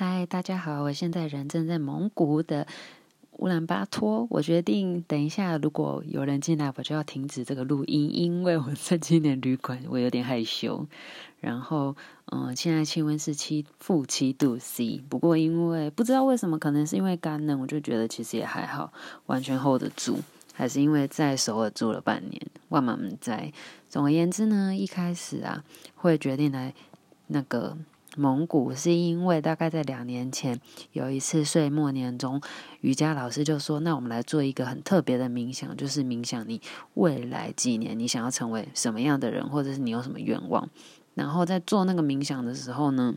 嗨，大家好，我现在人正在蒙古的乌兰巴托。我决定等一下，如果有人进来，我就要停止这个录音，因为我在青年旅馆，我有点害羞。然后，嗯，现在气温是七负七度 C，不过因为不知道为什么，可能是因为干冷，我就觉得其实也还好，完全 hold 得住。还是因为在首尔住了半年，万马们在。总而言之呢，一开始啊，会决定来那个。蒙古是因为大概在两年前有一次岁末年终，瑜伽老师就说：“那我们来做一个很特别的冥想，就是冥想你未来几年你想要成为什么样的人，或者是你有什么愿望。”然后在做那个冥想的时候呢，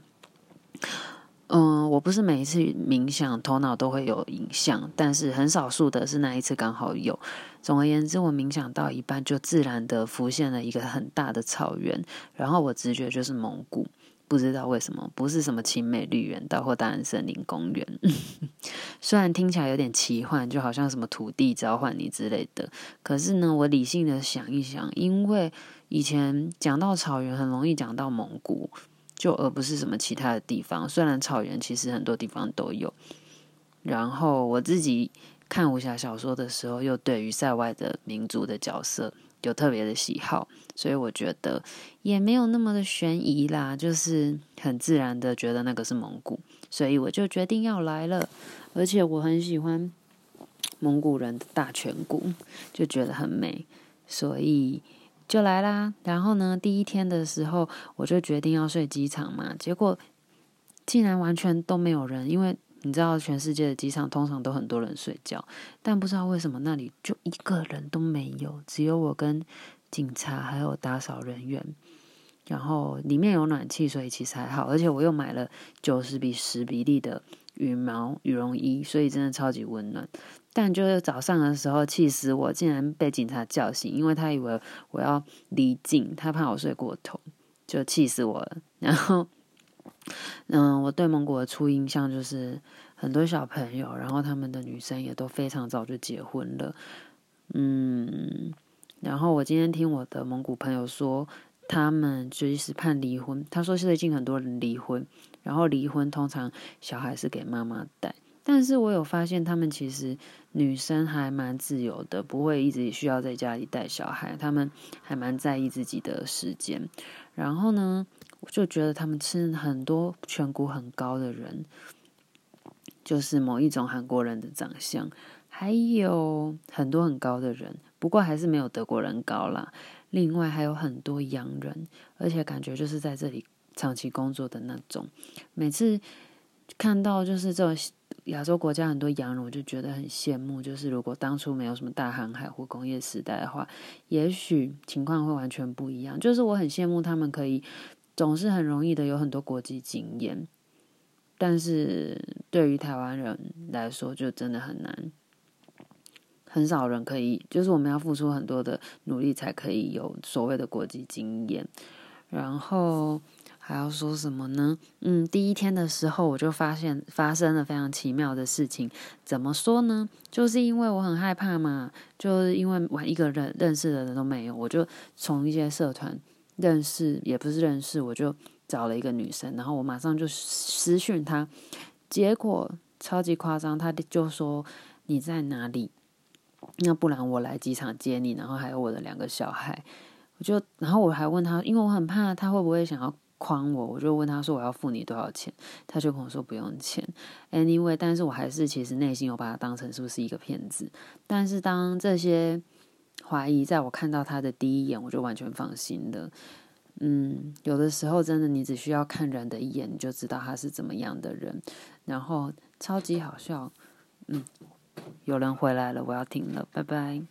嗯，我不是每一次冥想头脑都会有影像，但是很少数的是那一次刚好有。总而言之，我冥想到一半就自然的浮现了一个很大的草原，然后我直觉就是蒙古。不知道为什么，不是什么青美绿园道或大安森林公园，虽然听起来有点奇幻，就好像什么土地召唤你之类的。可是呢，我理性的想一想，因为以前讲到草原，很容易讲到蒙古，就而不是什么其他的地方。虽然草原其实很多地方都有。然后我自己看武侠小说的时候，又对于塞外的民族的角色。有特别的喜好，所以我觉得也没有那么的悬疑啦，就是很自然的觉得那个是蒙古，所以我就决定要来了。而且我很喜欢蒙古人的大颧骨，就觉得很美，所以就来啦。然后呢，第一天的时候我就决定要睡机场嘛，结果竟然完全都没有人，因为。你知道全世界的机场通常都很多人睡觉，但不知道为什么那里就一个人都没有，只有我跟警察还有打扫人员。然后里面有暖气，所以其实还好。而且我又买了九十比十比例的羽毛羽绒衣，所以真的超级温暖。但就是早上的时候，气死我，竟然被警察叫醒，因为他以为我要离境，他怕我睡过头，就气死我了。然后。嗯，我对蒙古的初印象就是很多小朋友，然后他们的女生也都非常早就结婚了。嗯，然后我今天听我的蒙古朋友说，他们就是判离婚，他说最近很多人离婚，然后离婚通常小孩是给妈妈带，但是我有发现他们其实女生还蛮自由的，不会一直需要在家里带小孩，他们还蛮在意自己的时间。然后呢，我就觉得他们吃很多颧骨很高的人，就是某一种韩国人的长相，还有很多很高的人，不过还是没有德国人高啦。另外还有很多洋人，而且感觉就是在这里长期工作的那种。每次看到就是这种亚洲国家很多洋人，我就觉得很羡慕。就是如果当初没有什么大航海或工业时代的话，也许情况会完全不一样。就是我很羡慕他们可以。总是很容易的有很多国际经验，但是对于台湾人来说就真的很难，很少人可以，就是我们要付出很多的努力才可以有所谓的国际经验。然后还要说什么呢？嗯，第一天的时候我就发现发生了非常奇妙的事情。怎么说呢？就是因为我很害怕嘛，就是因为我一个人认识的人都没有，我就从一些社团。认识也不是认识，我就找了一个女生，然后我马上就私讯她，结果超级夸张，她就说你在哪里？那不然我来机场接你，然后还有我的两个小孩，我就然后我还问她，因为我很怕她会不会想要诓我，我就问她说我要付你多少钱，她就跟我说不用钱，anyway，但是我还是其实内心有把她当成是不是一个骗子，但是当这些。怀疑，在我看到他的第一眼，我就完全放心的。嗯，有的时候真的，你只需要看人的一眼，你就知道他是怎么样的人。然后超级好笑，嗯，有人回来了，我要停了，拜拜。